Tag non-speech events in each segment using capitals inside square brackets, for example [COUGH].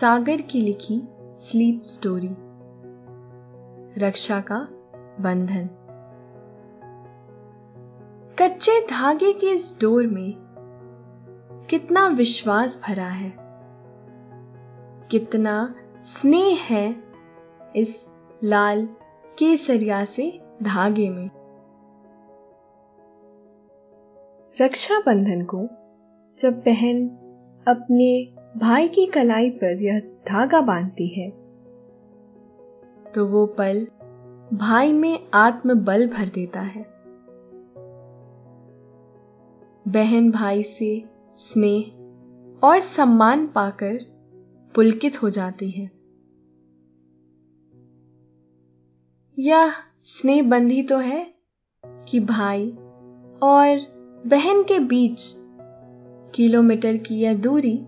सागर की लिखी sleep story. रक्षा का बंधन। कच्चे धागे के इस डोर में कितना विश्वास भरा है। कितना स्नेह है इस लाल केसरिया से धागे में। रक्षाबंधन को जब बहन अपने भाई की कलाई पर यह धागा बांधती है। तो वो पल भाई में आत्मबल भर देता है। बहन भाई से स्नेह और सम्मान पाकर पुलकित हो जाती है। यह स्नेह बंधी तो है कि भाई और बहन के बीच किलोमीटर की यह दूरी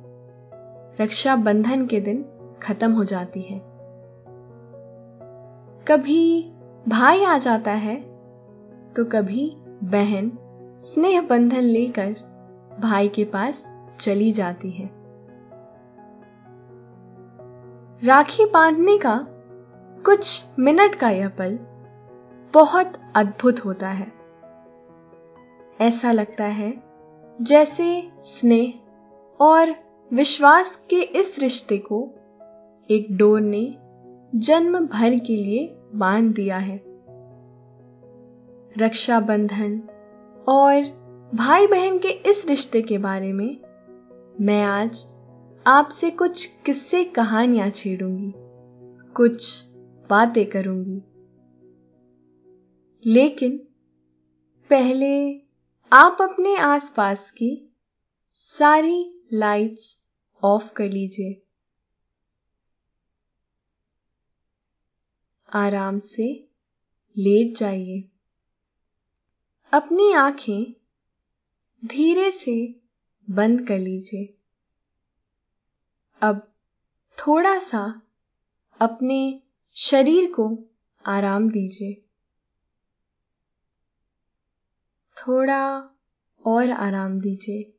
रक्षाबंधन के दिन खत्म हो जाती है। कभी भाई आ जाता है तो कभी बहन स्नेह बंधन लेकर भाई के पास चली जाती है। राखी बांधने का कुछ मिनट का यह पल बहुत अद्भुत होता है। ऐसा लगता है जैसे स्नेह और विश्वास के इस रिश्ते को एक डोर ने जन्म भर के लिए बाँध दिया है। रक्षाबंधन और भाई बहन के इस रिश्ते के बारे में मैं आज आपसे कुछ किस्से कहानियाँ छेड़ूँगी, कुछ बातें करूँगी। लेकिन पहले आप अपने आसपास की सारी लाइट्स ऑफ़ कर लीजिए। आराम से लेट जाइए। अपनी आँखें धीरे से बंद कर लीजिए। अब थोड़ा सा अपने शरीर को आराम दीजिए। थोड़ा और आराम दीजिए।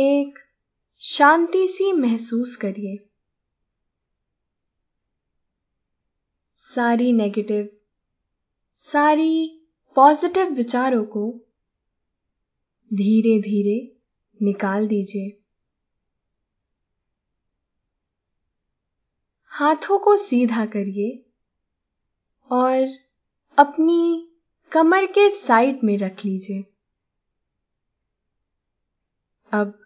एक शांति सी महसूस करिए। सारी नेगेटिव सारी पॉजिटिव विचारों को धीरे धीरे निकाल दीजिए। हाथों को सीधा करिए और अपनी कमर के साइड में रख लीजिए। अब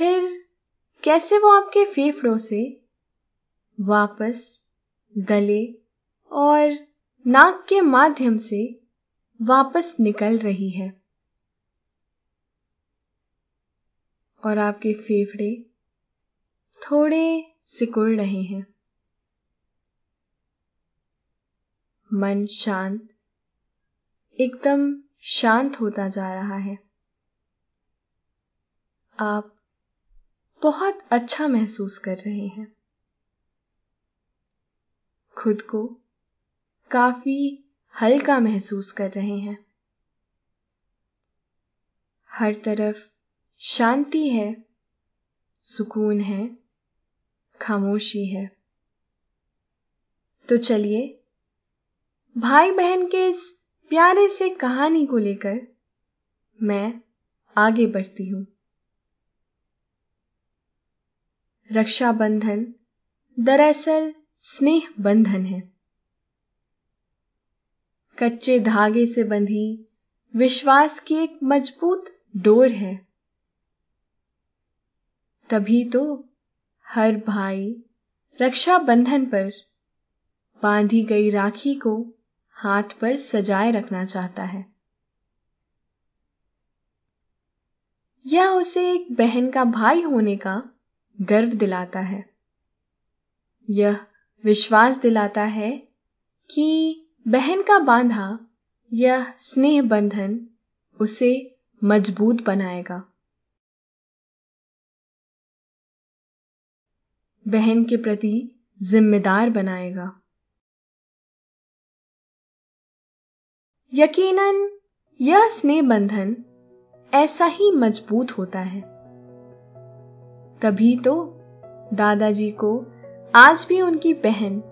फिर कैसे वो आपके फेफड़ों से वापस गले और नाक के माध्यम से वापस निकल रही है? और आपके फेफड़े थोड़े सिकुड़ रहे हैं। मन शांत, एकदम शांत होता जा रहा है। आप बहुत अच्छा महसूस कर रहे हैं। खुद को काफ़ी हल्का महसूस कर रहे हैं। हर तरफ़ शांति है, सुकून है, खामोशी है। तो चलिए भाई बहन के इस प्यारे से कहानी को लेकर मैं आगे बढ़ती हूँ। रक्षाबंधन, दरअसल स्नेह बंधन है। कच्चे धागे से बंधी विश्वास की एक मज़बूत डोर है। तभी तो हर भाई रक्षाबंधन पर बांधी गई राखी को हाथ पर सजाए रखना चाहता है। यह उसे एक बहन का भाई होने का गर्व दिलाता है। यह विश्वास दिलाता है कि बहन का बांधा, यह स्नेह बंधन उसे मज़बूत बनाएगा। बहन के प्रति जिम्मेदार बनाएगा। यकीनन, यह स्नेह बंधन ऐसा ही मज़बूत होता है। तभी तो दादाजी को आज भी उनकी बहन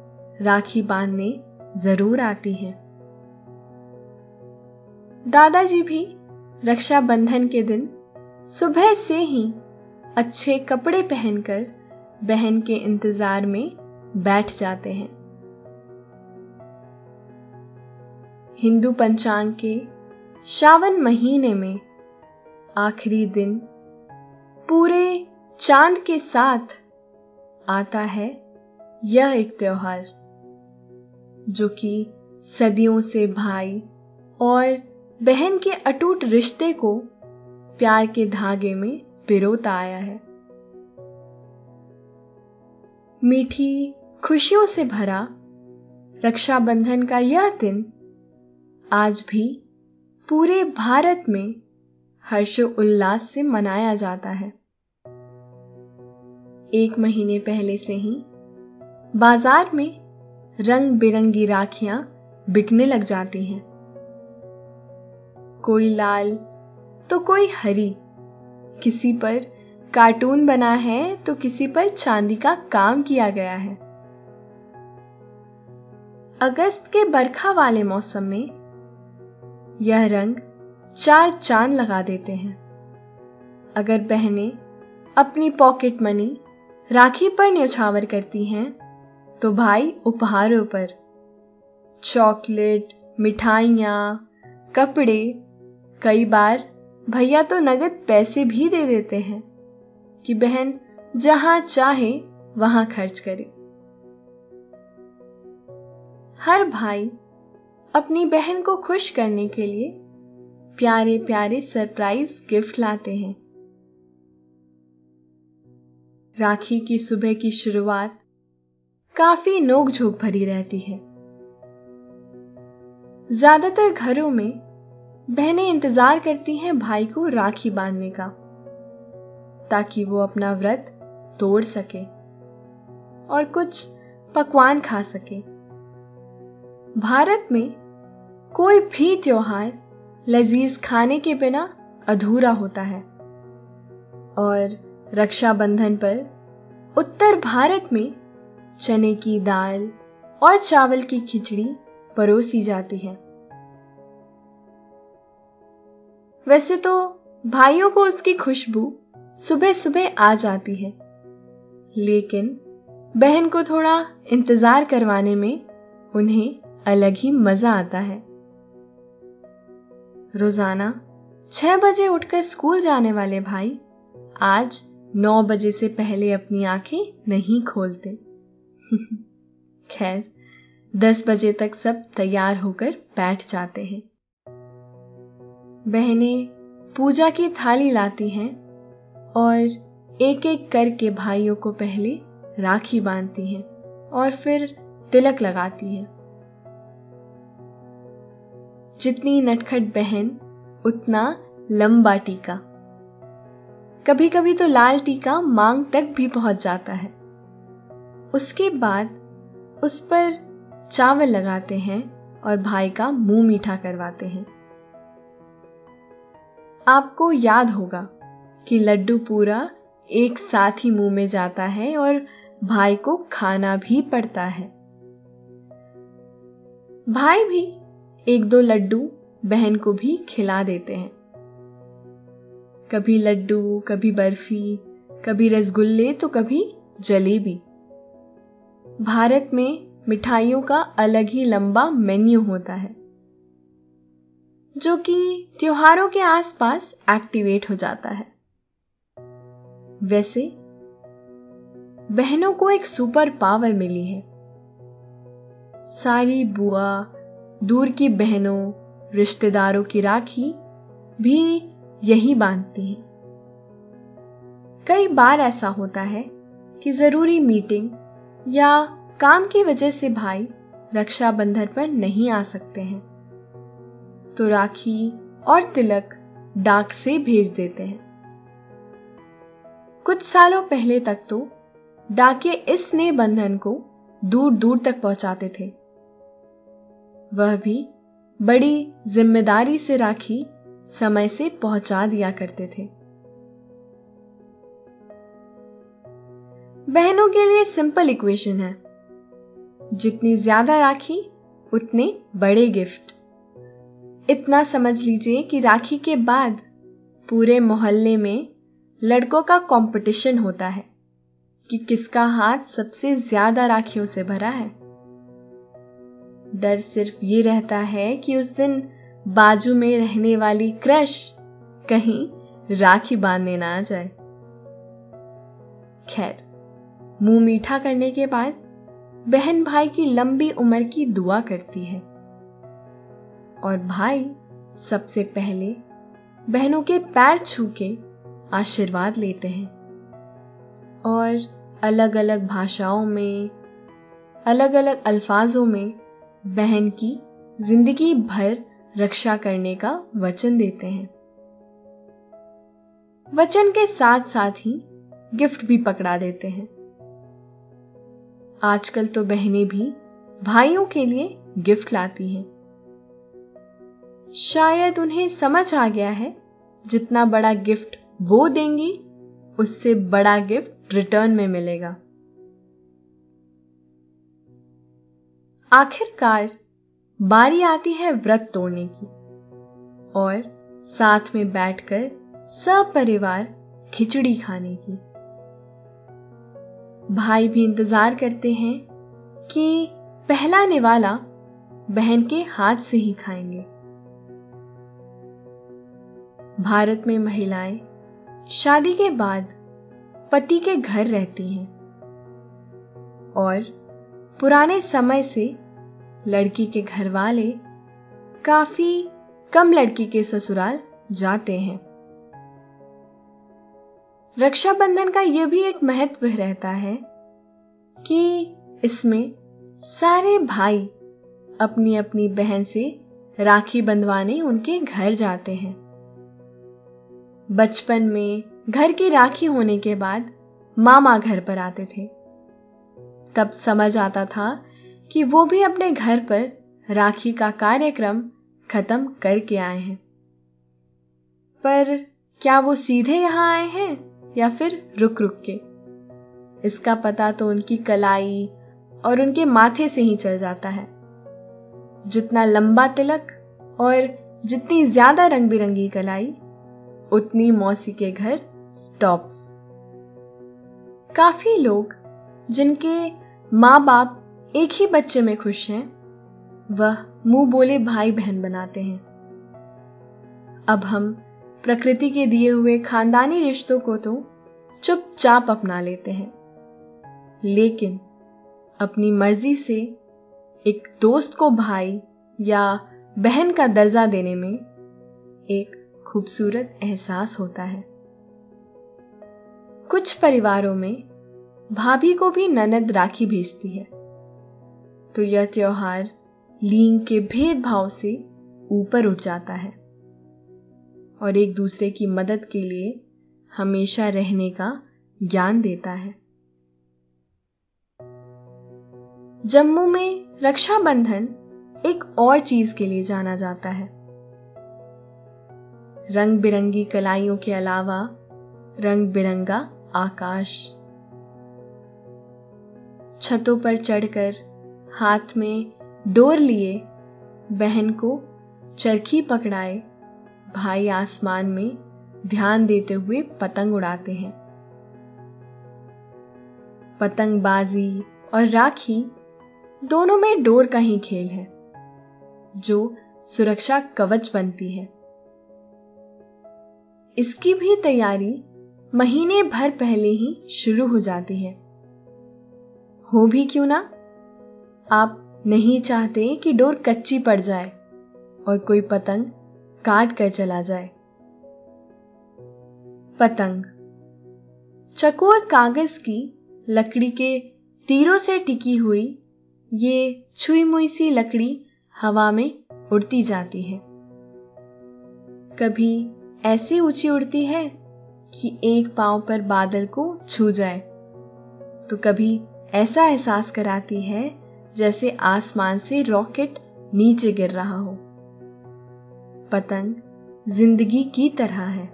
राखी बांधने ज़रूर आती है। दादाजी भी रक्षाबंधन के दिन सुबह से ही अच्छे कपड़े पहनकर बहन के इंतज़ार में बैठ जाते हैं। हिंदू पंचांग के श्रावण महीने में आखिरी दिन पूरे चाँद के साथ आता है यह एक त्योहार, जो कि सदियों से भाई और बहन के अटूट रिश्ते को प्यार के धागे में पिरोता आया है। मीठी खुशियों से भरा रक्षाबंधन का यह दिन आज भी पूरे भारत में हर्षो उल्लास से मनाया जाता है। एक महीने पहले से ही, बाज़ार में रंग बिरंगी राखियाँ बिकने लग जाती हैं। कोई लाल तो कोई हरी। किसी पर कार्टून बना है तो किसी पर चांदी का काम किया गया है। अगस्त के बरखा वाले मौसम में यह रंग चार चाँद लगा देते हैं। अगर बहनें अपनी पॉकेट मनी राखी पर न्यौछावर करती हैं तो भाई उपहारों पर। चॉकलेट, मिठाइयाँ, कपड़े, कई बार भैया तो नगद पैसे भी दे देते हैं कि बहन जहाँ चाहे वहाँ खर्च करे। हर भाई अपनी बहन को खुश करने के लिए प्यारे प्यारे सरप्राइज़ गिफ्ट लाते हैं। राखी की सुबह की शुरुआत काफ़ी नोक-झोंक भरी रहती है। ज़्यादातर घरों में बहनें इंतज़ार करती हैं भाई को राखी बांधने का, ताकि वो अपना व्रत तोड़ सके और कुछ पकवान खा सके। भारत में कोई भी त्योहार लजीज खाने के बिना अधूरा होता है और रक्षाबंधन पर उत्तर भारत में चने की दाल और चावल की खिचड़ी परोसी जाती है। वैसे तो भाइयों को उसकी खुशबू सुबह सुबह आ जाती है, लेकिन बहन को थोड़ा इंतज़ार करवाने में उन्हें अलग ही मज़ा आता है। रोज़ाना छह बजे उठकर स्कूल जाने वाले भाई आज नौ बजे से पहले अपनी आँखें नहीं खोलते। [LAUGHS] खैर, दस बजे तक सब तैयार होकर बैठ जाते हैं। बहनें पूजा की थाली लाती हैं और एक एक करके भाइयों को पहले राखी बांधती हैं और फिर तिलक लगाती हैं। जितनी नटखट बहन, उतना लंबा टीका। कभी कभी तो लाल टीका मांग तक भी पहुँच जाता है। उसके बाद उस पर चावल लगाते हैं और भाई का मुँह मीठा करवाते हैं। आपको याद होगा कि लड्डू पूरा एक साथ ही मुँह में जाता है और भाई को खाना भी पड़ता है। भाई भी एक दो लड्डू बहन को भी खिला देते हैं। कभी लड्डू, कभी बर्फ़ी, कभी रसगुल्ले तो कभी जलेबी। भारत में मिठाइयों का अलग ही लंबा मेन्यू होता है, जो कि त्योहारों के आसपास एक्टिवेट हो जाता है। वैसे, बहनों को एक सुपर पावर मिली है। सारी बुआ, दूर की बहनों, रिश्तेदारों की राखी भी यही बांधती हैं। कई बार ऐसा होता है कि ज़रूरी मीटिंग या काम की वजह से भाई रक्षाबंधन पर नहीं आ सकते हैं। तो राखी और तिलक डाक से भेज देते हैं। कुछ सालों पहले तक तो डाके इस स्नेह बंधन को दूर दूर तक पहुंचाते थे। वह भी बड़ी ज़िम्मेदारी से राखी समय से पहुँचा दिया करते थे। बहनों के लिए सिंपल इक्वेशन है। जितनी ज़्यादा राखी, उतने बड़े गिफ्ट इतना समझ लीजिए कि राखी के बाद पूरे मोहल्ले में लड़कों का कंपटीशन होता है कि किसका हाथ सबसे ज़्यादा राखियों से भरा है। डर सिर्फ़ ये रहता है कि उस दिन बाजू में रहने वाली क्रश कहीं राखी बांधने ना आ जाए। खैर, मुँह मीठा करने के बाद बहन भाई की लंबी उम्र की दुआ करती है। और भाई सबसे पहले बहनों के पैर छू के आशीर्वाद लेते हैं। और अलग अलग भाषाओं में अलग अलग अल्फाजों में बहन की ज़िंदगी भर रक्षा करने का वचन देते हैं। वचन के साथ साथ ही गिफ्ट भी पकड़ा देते हैं। आजकल तो बहनें भी भाइयों के लिए गिफ्ट लाती हैं। शायद उन्हें समझ आ गया है, जितना बड़ा गिफ्ट वो देंगी, उससे बड़ा गिफ्ट रिटर्न में मिलेगा। आखिरकार बारी आती है व्रत तोड़ने की। और साथ में बैठकर सब परिवार खिचड़ी खाने की। भाई भी इंतज़ार करते हैं कि पहला निवाला बहन के हाथ से ही खाएँगे। भारत में महिलाएँ शादी के बाद पति के घर रहती हैं और पुराने समय से लड़की के घर वाले काफ़ी कम लड़की के ससुराल जाते हैं। रक्षाबंधन का यह भी एक महत्व रहता है कि इसमें सारे भाई अपनी अपनी बहन से राखी बंधवाने उनके घर जाते हैं। बचपन में घर की राखी होने के बाद मामा घर पर आते थे। तब समझ आता था कि वो भी अपने घर पर राखी का कार्यक्रम खत्म करके आए हैं। पर क्या वो सीधे यहाँ आए हैं या फिर रुक रुक के? इसका पता तो उनकी कलाई और उनके माथे से ही चल जाता है। जितना लंबा तिलक और जितनी ज़्यादा रंग बिरंगी कलाई, उतनी मौसी के घर स्टॉप्स काफ़ी लोग जिनके माँ बाप एक ही बच्चे में खुश हैं। वह मुँह बोले भाई बहन बनाते हैं। अब हम प्रकृति के दिए हुए खानदानी रिश्तों को तो चुपचाप अपना लेते हैं। लेकिन अपनी मर्ज़ी से एक दोस्त को भाई या बहन का दर्जा देने में एक खूबसूरत एहसास होता है। कुछ परिवारों में भाभी को भी ननद राखी भेजती है। तो यह त्योहार लींग के भेदभाव से ऊपर उठ जाता है और एक दूसरे की मदद के लिए हमेशा रहने का ज्ञान देता है। जम्मू में रक्षाबंधन एक और चीज़ के लिए जाना जाता है। रंग बिरंगी कलाइयों के अलावा रंग बिरंगा आकाश। छतों पर चढ़कर हाथ में डोर लिए, बहन को चरखी पकड़ाए, भाई आसमान में ध्यान देते हुए पतंग उड़ाते हैं। पतंगबाजी और राखी दोनों में डोर का ही खेल है, जो सुरक्षा कवच बनती है। इसकी भी तैयारी महीने भर पहले ही शुरू हो जाती है। हो भी क्यों ना? आप नहीं चाहते कि डोर कच्ची पड़ जाए और कोई पतंग काट कर चला जाए। पतंग। चकोर कागज़ की लकड़ी के तीरों से टिकी हुई ये छुई मुई सी लकड़ी हवा में उड़ती जाती है। कभी ऐसी ऊँची उड़ती है कि एक पाँव पर बादल को छू जाए। तो कभी ऐसा एहसास कराती है जैसे आसमान से रॉकेट नीचे गिर रहा हो। पतंग ज़िंदगी की तरह है।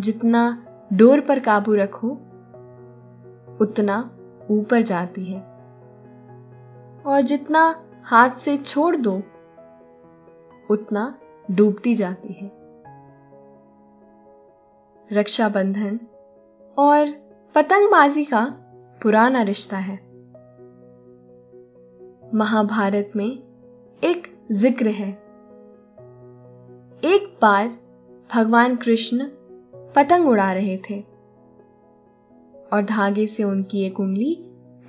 जितना डोर पर काबू रखो, उतना ऊपर जाती है। और जितना हाथ से छोड़ दो, उतना डूबती जाती है। रक्षाबंधन और पतंगबाजी का पुराना रिश्ता है। महाभारत में एक ज़िक्र है। एक बार भगवान कृष्ण पतंग उड़ा रहे थे और धागे से उनकी एक उंगली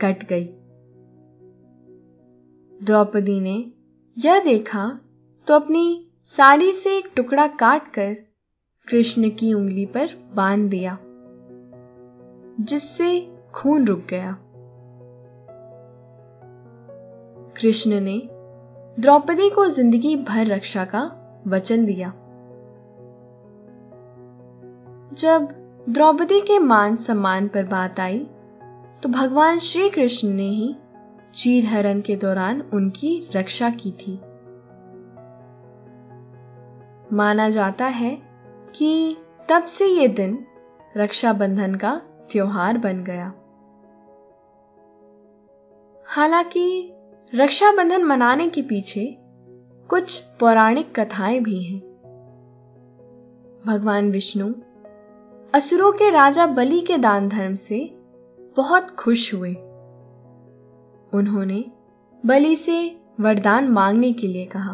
कट गई। द्रौपदी ने यह देखा तो अपनी साड़ी से एक टुकड़ा काटकर कृष्ण की उंगली पर बाँध दिया, जिससे खून रुक गया। कृष्ण ने द्रौपदी को ज़िंदगी भर रक्षा का वचन दिया। जब द्रौपदी के मान सम्मान पर बात आई तो भगवान श्री कृष्ण ने ही चीर हरण के दौरान उनकी रक्षा की थी। माना जाता है कि तब से यह दिन रक्षाबंधन का त्योहार बन गया। हालाँकि रक्षाबंधन मनाने के पीछे कुछ पौराणिक कथाएँ भी हैं। भगवान विष्णु असुरों के राजा बलि के दान धर्म से बहुत खुश हुए। उन्होंने बलि से वरदान मांगने के लिए कहा।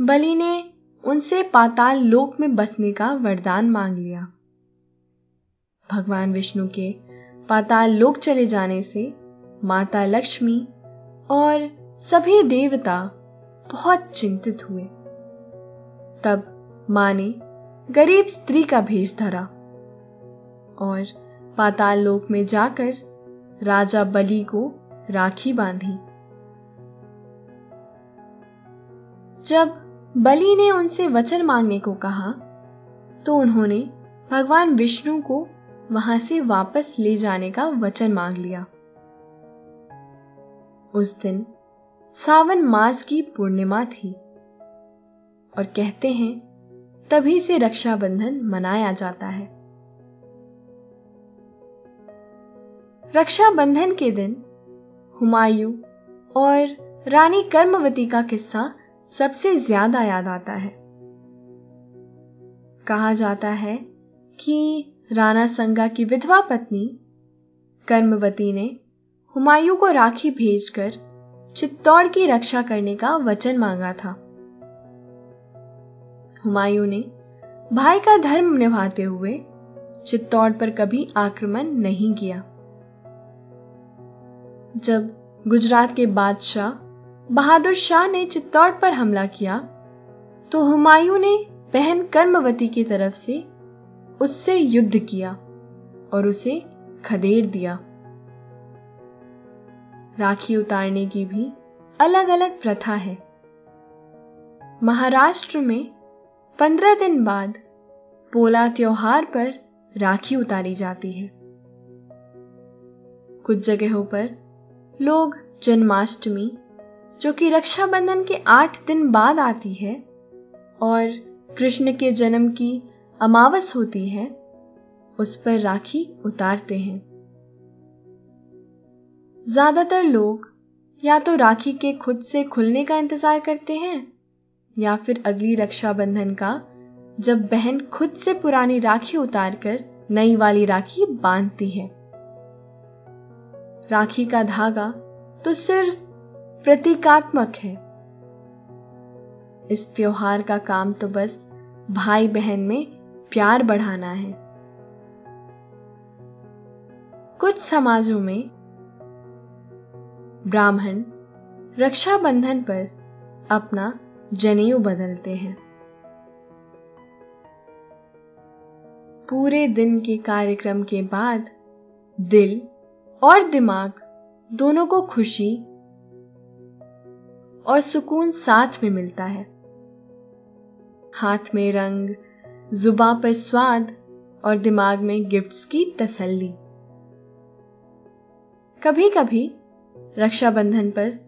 बलि ने उनसे पाताल लोक में बसने का वरदान मांग लिया। भगवान विष्णु के पाताल लोक चले जाने से माता लक्ष्मी और सभी देवता बहुत चिंतित हुए। तब माँ ने गरीब स्त्री का भेष धरा और पाताल लोक में जाकर राजा बलि को राखी बांधी। जब बलि ने उनसे वचन मांगने को कहा तो उन्होंने भगवान विष्णु को वहाँ से वापस ले जाने का वचन मांग लिया। उस दिन सावन मास की पूर्णिमा थी और कहते हैं, तभी से रक्षाबंधन मनाया जाता है। रक्षाबंधन के दिन हुमायूं और रानी कर्मवती का किस्सा सबसे ज़्यादा याद आता है। कहा जाता है कि राणा संगा की विधवा पत्नी कर्मवती ने हुमायूं को राखी भेजकर चित्तौड़ की रक्षा करने का वचन मांगा था। हुमायूं ने भाई का धर्म निभाते हुए चित्तौड़ पर कभी आक्रमण नहीं किया। जब गुजरात के बादशाह बहादुर शाह ने चित्तौड़ पर हमला किया तो हुमायूं ने बहन कर्मवती की तरफ़ से उससे युद्ध किया और उसे खदेड़ दिया। राखी उतारने की भी अलग अलग प्रथा है। महाराष्ट्र में पंद्रह दिन बाद पोला त्योहार पर राखी उतारी जाती है। कुछ जगहों पर लोग जन्माष्टमी, जो कि रक्षाबंधन के आठ दिन बाद आती है, और कृष्ण के जन्म की अमावस होती है, उस पर राखी उतारते हैं। ज़्यादातर लोग या तो राखी के खुद से खुलने का इंतज़ार करते हैं, या फिर अगली रक्षाबंधन का, जब बहन खुद से पुरानी राखी उतारकर नई वाली राखी बांधती है। राखी का धागा तो सिर्फ़ प्रतीकात्मक है। इस त्योहार का काम तो बस भाई बहन में प्यार बढ़ाना है। कुछ समाजों में ब्राह्मण रक्षाबंधन पर अपना जनेऊ बदलते हैं। पूरे दिन के कार्यक्रम के बाद दिल और दिमाग दोनों को खुशी और सुकून साथ में मिलता है। हाथ में रंग जुबा पर स्वाद और दिमाग में गिफ्ट्स की तसल्ली। कभी कभी रक्षाबंधन पर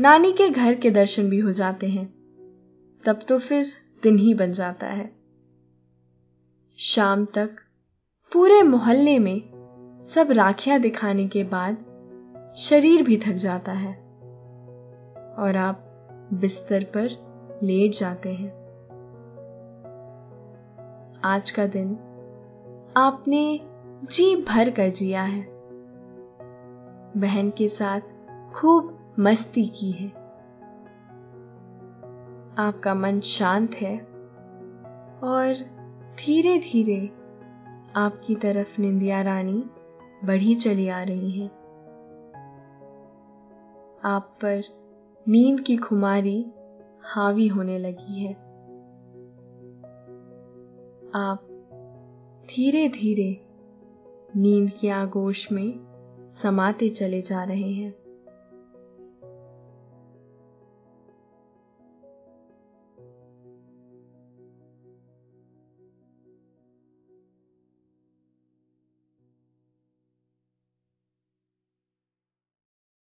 नानी के घर के दर्शन भी हो जाते हैं। तब तो फिर दिन ही बन जाता है। शाम तक पूरे मोहल्ले में सब राखियाँ दिखाने के बाद शरीर भी थक जाता है और आप बिस्तर पर लेट जाते हैं। आज का दिन आपने जी भर कर जिया है। बहन के साथ खूब मस्ती की है। आपका मन शांत है और धीरे धीरे आपकी तरफ़ निंदिया रानी बढ़ी चली आ रही है। आप पर नींद की खुमारी हावी होने लगी है। आप धीरे धीरे नींद के आगोश में समाते चले जा रहे हैं।